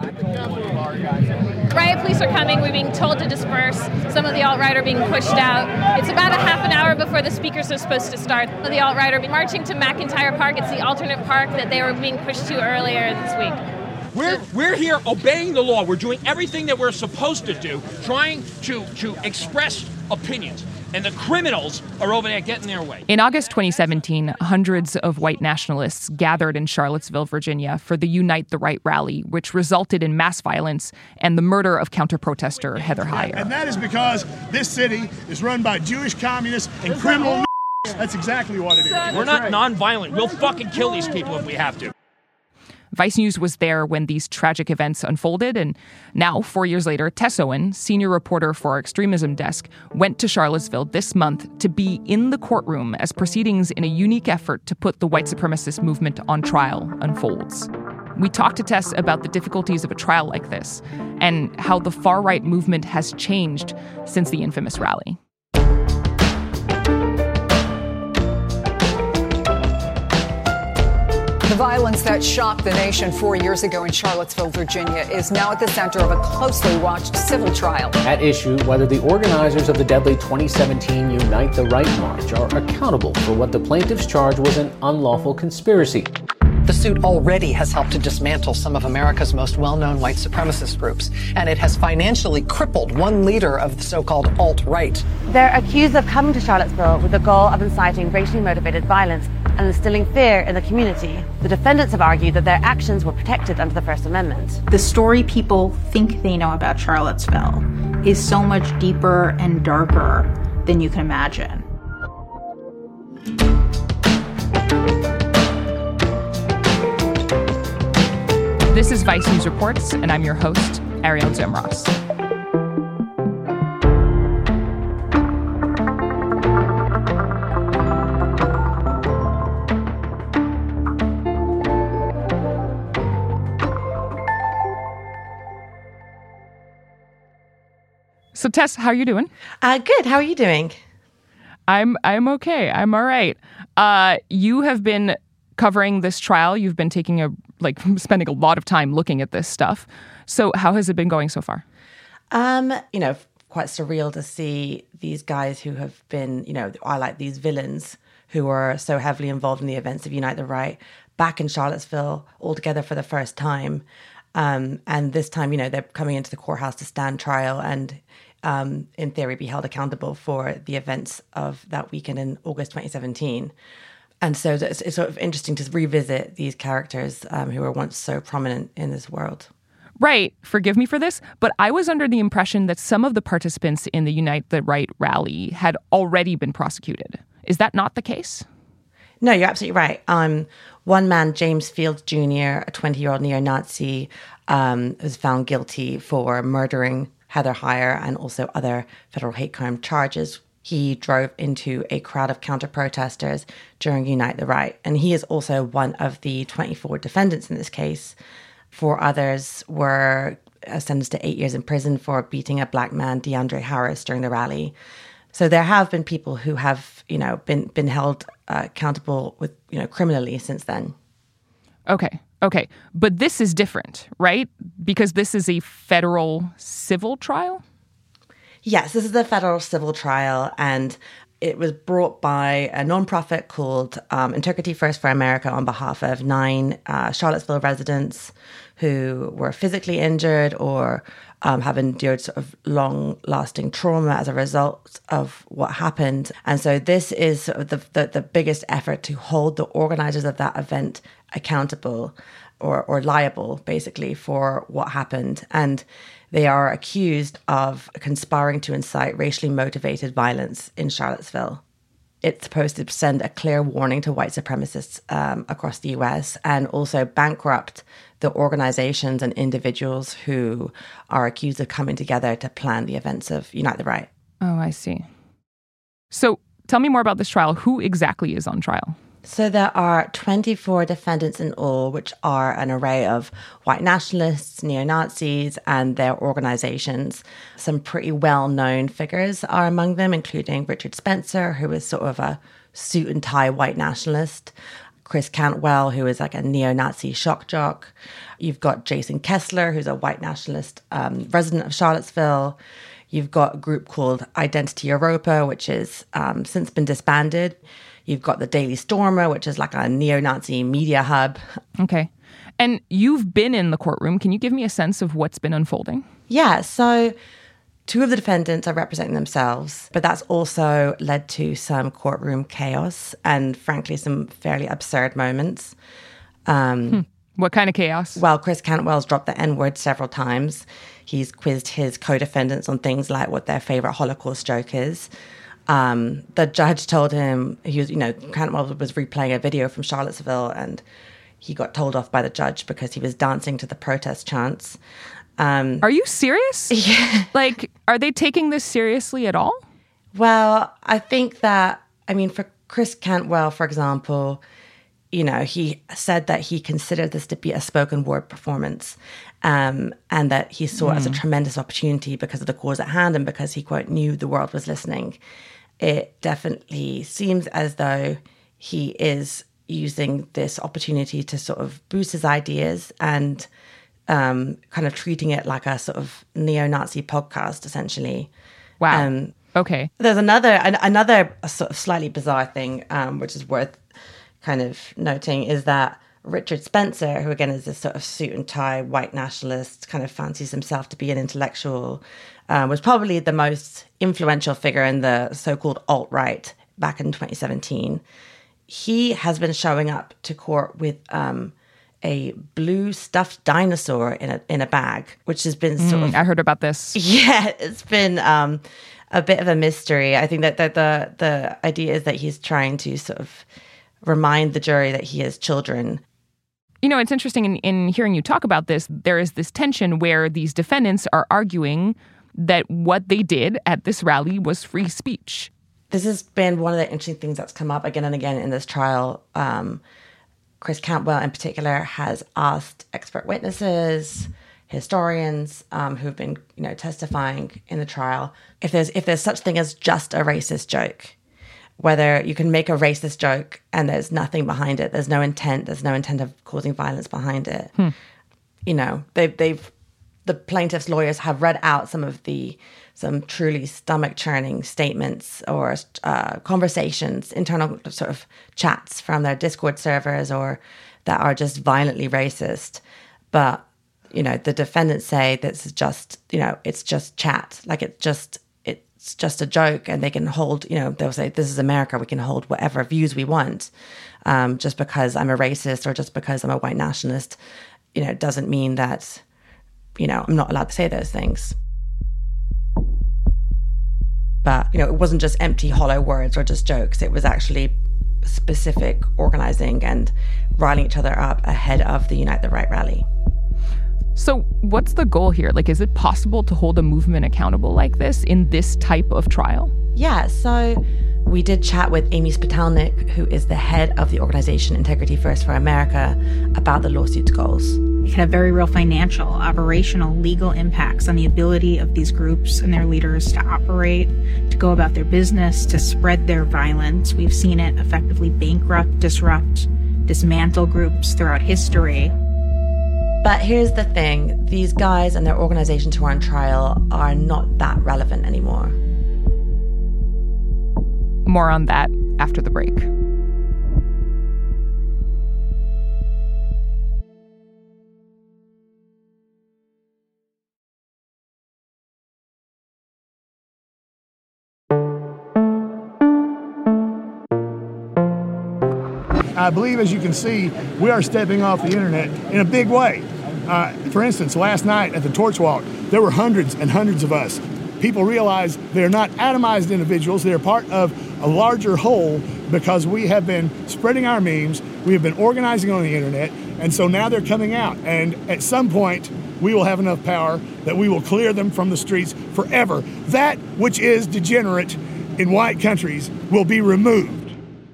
Riot police are coming. We're being told to disperse. Some of the alt right are being pushed out. It's about a half an hour before the speakers are supposed to start. The alt right are marching to McIntire Park. It's the alternate park that they were being pushed to earlier this week. We're, we're here obeying the law. We're doing everything that we're supposed to do, trying to, to express opinions. And the criminals are over there getting their way. In August 2017, hundreds of white nationalists gathered in Charlottesville, Virginia for the Unite the Right rally, which resulted in mass violence and the murder of counter protester Heather Heyer. And that is because this city is run by Jewish communists and criminal. That's exactly what it is. We're not nonviolent. We'll fucking kill these people if we have to. Vice News was there when these tragic events unfolded, and now, four years later, Tess Owen, senior reporter for our extremism desk, went to Charlottesville this month to be in the courtroom as proceedings in a unique effort to put the white supremacist movement on trial unfolds. We talked to Tess about the difficulties of a trial like this and how the far right movement has changed since the infamous rally. The violence that shocked the nation four years ago in Charlottesville, Virginia, is now at the center of a closely watched civil trial. At issue, whether the organizers of the deadly 2017 Unite the Right March are accountable for what the plaintiffs charge was an unlawful conspiracy. The suit already has helped to dismantle some of America's most well known white supremacist groups, and it has financially crippled one leader of the so called alt right. They're accused of coming to Charlottesville with the goal of inciting racially motivated violence and instilling fear in the community. The defendants have argued that their actions were protected under the First Amendment. The story people think they know about Charlottesville is so much deeper and darker than you can imagine. This is Vice News Reports, and I'm your host, Arielle Duhaime-Ross. So Tess, how are you doing? Uh, good. How are you doing? I'm I'm okay. I'm all right. Uh, you have been covering this trial. You've been taking a like spending a lot of time looking at this stuff. So how has it been going so far? Um, you know, quite surreal to see these guys who have been, you know, I like these villains who are so heavily involved in the events of Unite the Right back in Charlottesville all together for the first time. Um, and this time, you know, they're coming into the courthouse to stand trial and, um, in theory, be held accountable for the events of that weekend in August 2017. And so it's, it's sort of interesting to revisit these characters um, who were once so prominent in this world. Right. Forgive me for this, but I was under the impression that some of the participants in the Unite the Right rally had already been prosecuted. Is that not the case? No, you're absolutely right. Um, one man, James Fields Jr., a 20 year old neo Nazi, um, was found guilty for murdering Heather Heyer and also other federal hate crime charges. He drove into a crowd of counter protesters during Unite the Right. And he is also one of the 24 defendants in this case. Four others were sentenced to eight years in prison for beating a black man, DeAndre Harris, during the rally. So there have been people who have, you know, been been held uh, accountable with, you know, criminally since then. Okay. Okay. But this is different, right? Because this is a federal civil trial? Yes, this is a federal civil trial, and it was brought by a nonprofit called um, Integrity First for America on behalf of nine uh, Charlottesville residents who were physically injured or um, have endured sort of long lasting trauma as a result of what happened. And so this is sort of the, the, the biggest effort to hold the organizers of that event accountable or, or liable, basically, for what happened. And they are accused of conspiring to incite racially motivated violence in Charlottesville. it's supposed to send a clear warning to white supremacists um, across the US and also bankrupt the organizations and individuals who are accused of coming together to plan the events of Unite the Right. Oh, I see. So tell me more about this trial. Who exactly is on trial? So there are 24 defendants in all, which are an array of white nationalists, neo Nazis, and their organizations. Some pretty well known figures are among them, including Richard Spencer, who is sort of a suit and tie white nationalist. Chris Cantwell, who is like a neo Nazi shock jock. You've got Jason Kessler, who's a white nationalist um, resident of Charlottesville. You've got a group called Identity Evropa, which has um, since been disbanded. You've got the Daily Stormer, which is like a neo Nazi media hub. Okay. And you've been in the courtroom. Can you give me a sense of what's been unfolding? Yeah. So, two of the defendants are representing themselves, but that's also led to some courtroom chaos and, frankly, some fairly absurd moments. Um, hmm. What kind of chaos? Well, Chris Cantwell's dropped the N word several times. He's quizzed his co defendants on things like what their favorite Holocaust joke is. Um, the judge told him he was, you know, Cantwell was replaying a video from Charlottesville, and he got told off by the judge because he was dancing to the protest chants. Um, are you serious? Yeah. Like, are they taking this seriously at all? Well, I think that, I mean, for Chris Cantwell, for example, you know, he said that he considered this to be a spoken word performance um, and that he saw mm. it as a hmm. tremendous opportunity because of the cause at hand and because he, quote, knew the world was listening it definitely seems as though he is using this opportunity to sort of boost his ideas and um, kind of treating it like a sort of neo-Nazi podcast, essentially. Wow. Um, okay. There's another an, another sort of slightly bizarre thing, um, which is worth kind of noting, is that Richard Spencer, who again is this sort of suit and tie white nationalist, kind of fancies himself to be an intellectual, uh, was probably the most influential figure in the so called alt right back in 2017. He has been showing up to court with um, a blue stuffed dinosaur in a in a bag, which has been sort mm, of. I heard about this. Yeah, it's been um, a bit of a mystery. I think that the, the the idea is that he's trying to sort of remind the jury that he has children you know, it's interesting in, in hearing you talk about this, there is this tension where these defendants are arguing that what they did at this rally was free speech. This has been one of the interesting things that's come up again and again in this trial. Um, Chris Cantwell, in particular, has asked expert witnesses, historians um, who've been, you know, testifying in the trial, if there's if there's such thing as just a racist joke whether you can make a racist joke and there's nothing behind it. There's no intent. There's no intent of causing violence behind it. Hmm. You know, they've they've the plaintiffs' lawyers have read out some of the some truly stomach churning statements or uh, conversations, internal sort of chats from their Discord servers, or that are just violently racist. But you know, the defendants say this is just you know it's just chat, like it's just it's just a joke and they can hold, you know, they'll say, this is America, we can hold whatever views we want. Um, just because I'm a racist or just because I'm a white nationalist, you know, doesn't mean that, you know, I'm not allowed to say those things. But, you know, it wasn't just empty, hollow words or just jokes. It was actually specific organizing and riling each other up ahead of the Unite the Right rally. So, what's the goal here? Like, is it possible to hold a movement accountable like this in this type of trial? Yeah, so we did chat with Amy Spitalnik, who is the head of the organization Integrity First for America, about the lawsuit's goals. It could have very real financial, operational, legal impacts on the ability of these groups and their leaders to operate, to go about their business, to spread their violence. We've seen it effectively bankrupt, disrupt, dismantle groups throughout history. But here's the thing these guys and their organizations who are on trial are not that relevant anymore. More on that after the break. I believe, as you can see, we are stepping off the internet in a big way. Uh, for instance, last night at the Torch Walk, there were hundreds and hundreds of us people realize they're not atomized individuals, they're part of a larger whole because we have been spreading our memes, we have been organizing on the internet, and so now they're coming out. And at some point, we will have enough power that we will clear them from the streets forever. That which is degenerate in white countries will be removed.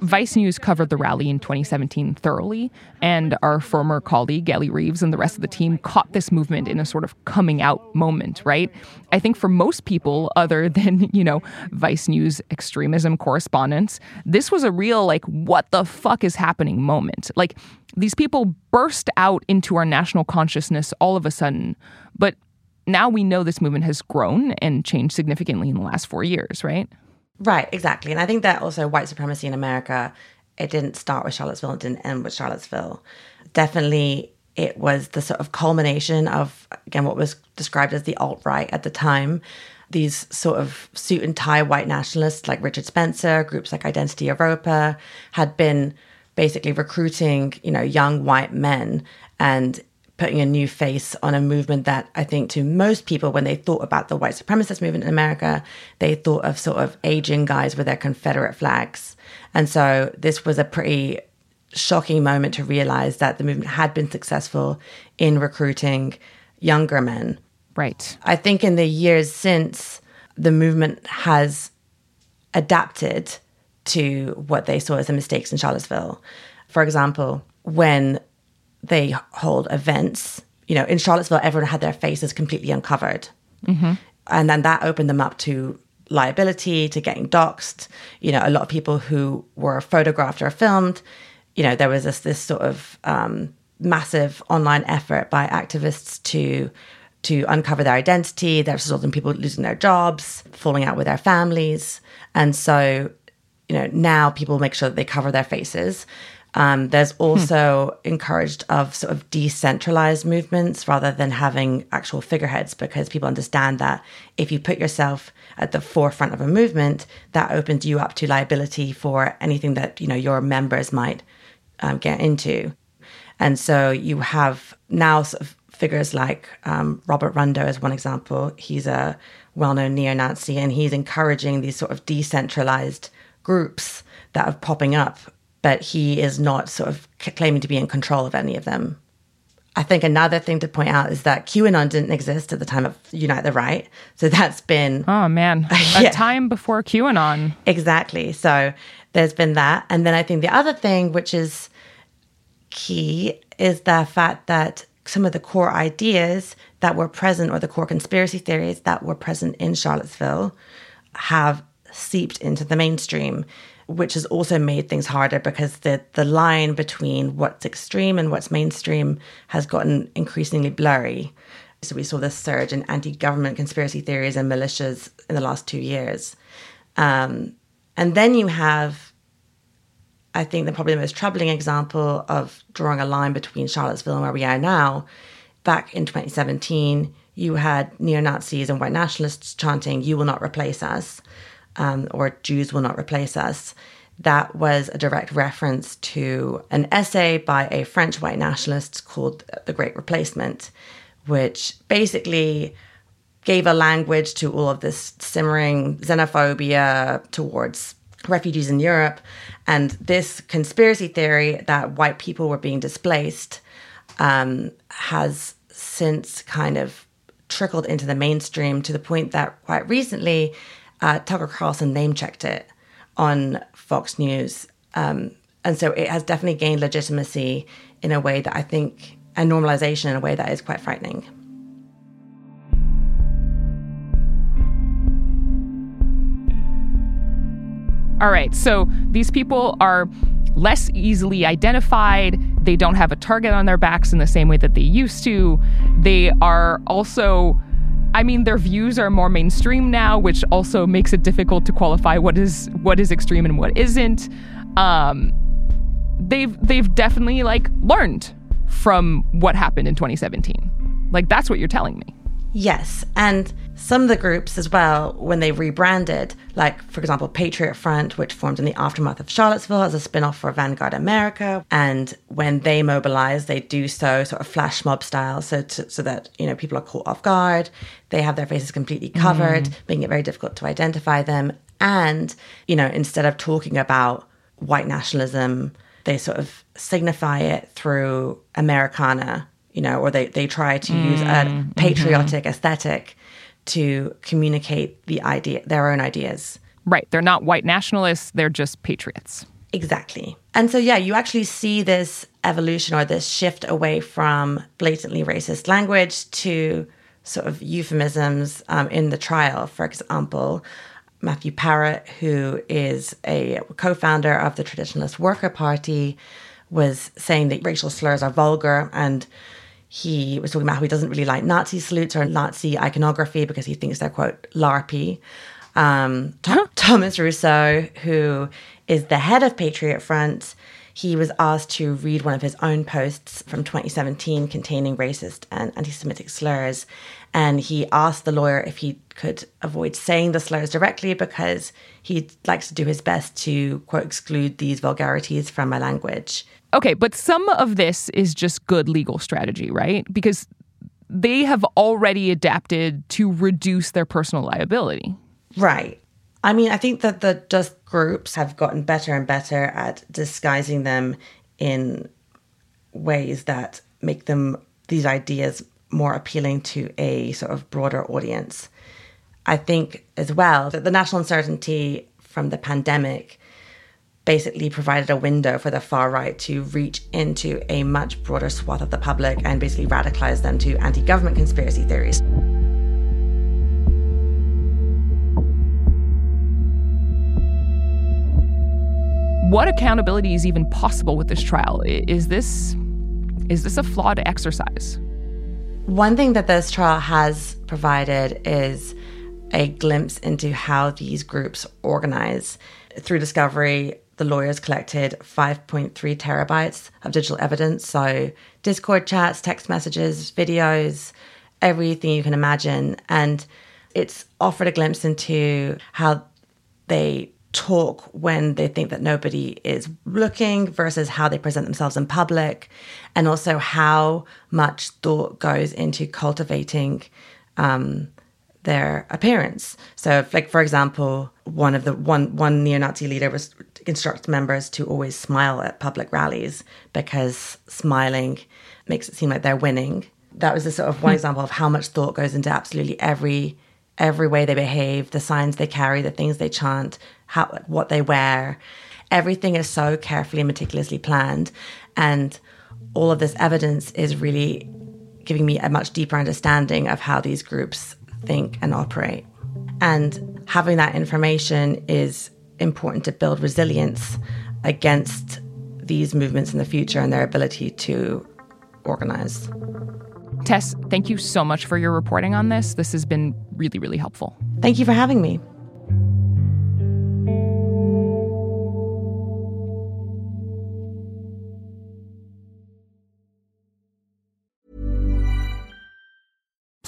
Vice News covered the rally in 2017 thoroughly, and our former colleague, Ellie Reeves, and the rest of the team caught this movement in a sort of coming out moment, right? I think for most people, other than, you know, Vice News extremism correspondents, this was a real, like, what the fuck is happening moment. Like, these people burst out into our national consciousness all of a sudden, but now we know this movement has grown and changed significantly in the last four years, right? Right, exactly. And I think that also white supremacy in America, it didn't start with Charlottesville, it didn't end with Charlottesville. Definitely, it was the sort of culmination of, again, what was described as the alt right at the time. These sort of suit and tie white nationalists like Richard Spencer, groups like Identity Evropa, had been basically recruiting, you know, young white men and putting a new face on a movement that I think to most people, when they thought about the white supremacist movement in America, they thought of sort of aging guys with their Confederate flags. And so this was a pretty shocking moment to realize that the movement had been successful in recruiting younger men. Right. I think in the years since, the movement has adapted to what they saw as the mistakes in Charlottesville. For example, when they hold events. You know, in Charlottesville, everyone had their faces completely uncovered. Mm-hmm. And then that opened them up to liability, to getting doxxed. You know, a lot of people who were photographed or filmed, you know, there was this, this sort of um, massive online effort by activists to to uncover their identity. That resulted in people losing their jobs, falling out with their families. And so, you know, now people make sure that they cover their faces. Um, there's hmm. also hmm. encouraged of sort of decentralized movements rather than having actual figureheads because people understand that if you put yourself at the forefront of a movement, that opens you up to liability for anything that you know your members might um, get into. And so you have now sort of figures like um, Robert Rundo as one example. He's a well-known neo-Nazi, and he's encouraging these sort of decentralized groups that are popping up but he is not sort of claiming to be in control of any of them. I think another thing to point out is that QAnon didn't exist at the time of Unite the Right. So that's been. Oh, man. A time before QAnon. Exactly. So there's been that. And then I think the other thing, which is key, is the fact that some of the core ideas that were present or the core conspiracy theories that were present in Charlottesville have seeped into the mainstream which has also made things harder because the the line between what's extreme and what's mainstream has gotten increasingly blurry. So we saw this surge in anti-government conspiracy theories and militias in the last two years, um, and then you have, I think, the probably the most troubling example of drawing a line between Charlottesville and where we are now. Back in 2017, you had neo Nazis and white nationalists chanting, "You will not replace us." Um, or Jews will not replace us. That was a direct reference to an essay by a French white nationalist called The Great Replacement, which basically gave a language to all of this simmering xenophobia towards refugees in Europe. And this conspiracy theory that white people were being displaced um, has since kind of trickled into the mainstream to the point that quite recently uh, Tucker Carlson name checked it on Fox News. Um, and so it has definitely gained legitimacy in a way that I think, and normalization in a way that is quite frightening. All right, so these people are less easily identified. They don't have a target on their backs in the same way that they used to. They are also I mean, their views are more mainstream now, which also makes it difficult to qualify what is what is extreme and what isn't. Um, they've they've definitely like learned from what happened in 2017. Like that's what you're telling me. Yes. And some of the groups as well, when they rebranded, like for example, Patriot Front, which formed in the aftermath of Charlottesville as a spin off for Vanguard America. And when they mobilize, they do so sort of flash mob style, so, to, so that, you know, people are caught off guard. They have their faces completely covered, mm. making it very difficult to identify them. And, you know, instead of talking about white nationalism, they sort of signify it through Americana, you know, or they, they try to mm. use a mm-hmm. patriotic mm-hmm. aesthetic to communicate the idea, their own ideas. Right. They're not white nationalists, they're just patriots. Exactly. And so, yeah, you actually see this evolution or this shift away from blatantly racist language to sort of euphemisms um, in the trial. For example, Matthew Parrott, who is a co founder of the Traditionalist Worker Party, was saying that racial slurs are vulgar and he was talking about how he doesn't really like Nazi salutes or Nazi iconography because he thinks they're, quote, LARPy. Um, Th- Thomas Rousseau, who is the head of Patriot Front, he was asked to read one of his own posts from 2017 containing racist and anti Semitic slurs. And he asked the lawyer if he could avoid saying the slurs directly because he likes to do his best to, quote, exclude these vulgarities from my language. Okay, but some of this is just good legal strategy, right? Because they have already adapted to reduce their personal liability. Right. I mean, I think that the just groups have gotten better and better at disguising them in ways that make them these ideas more appealing to a sort of broader audience. I think as well that the national uncertainty from the pandemic basically provided a window for the far right to reach into a much broader swath of the public and basically radicalize them to anti government conspiracy theories. What accountability is even possible with this trial? Is this is this a flawed exercise? One thing that this trial has provided is a glimpse into how these groups organize. Through discovery, the lawyers collected 5.3 terabytes of digital evidence. So, Discord chats, text messages, videos, everything you can imagine. And it's offered a glimpse into how they talk when they think that nobody is looking versus how they present themselves in public, and also how much thought goes into cultivating um, their appearance. So, like for example, one of the one one neo-Nazi leader was instructs members to always smile at public rallies because smiling makes it seem like they're winning. That was a sort of one hmm. example of how much thought goes into absolutely every every way they behave, the signs they carry, the things they chant, how what they wear. Everything is so carefully and meticulously planned, and all of this evidence is really giving me a much deeper understanding of how these groups think and operate. And having that information is important to build resilience against these movements in the future and their ability to organize. Tess, thank you so much for your reporting on this. This has been really, really helpful. Thank you for having me.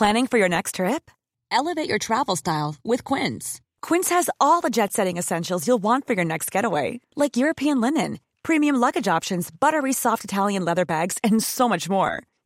Planning for your next trip? Elevate your travel style with Quince. Quince has all the jet setting essentials you'll want for your next getaway, like European linen, premium luggage options, buttery soft Italian leather bags, and so much more.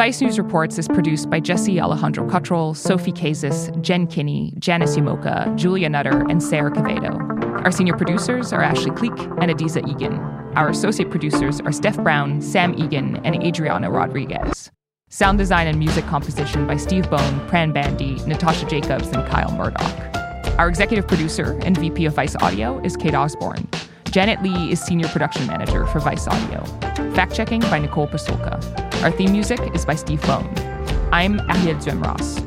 Vice News Reports is produced by Jesse Alejandro Cottrell, Sophie Kazis, Jen Kinney, Janice Umoka, Julia Nutter, and Sarah Quevedo. Our senior producers are Ashley Cleek and Adiza Egan. Our associate producers are Steph Brown, Sam Egan, and Adriana Rodriguez. Sound design and music composition by Steve Bone, Pran Bandy, Natasha Jacobs, and Kyle Murdoch. Our executive producer and VP of Vice Audio is Kate Osborne. Janet Lee is Senior Production Manager for Vice Audio. Fact checking by Nicole Pasulka. Our theme music is by Steve Bone. I'm Arielle Ross.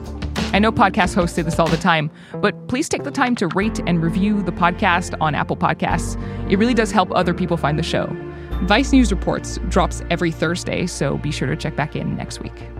I know podcast hosts say this all the time, but please take the time to rate and review the podcast on Apple Podcasts. It really does help other people find the show. Vice News Reports drops every Thursday, so be sure to check back in next week.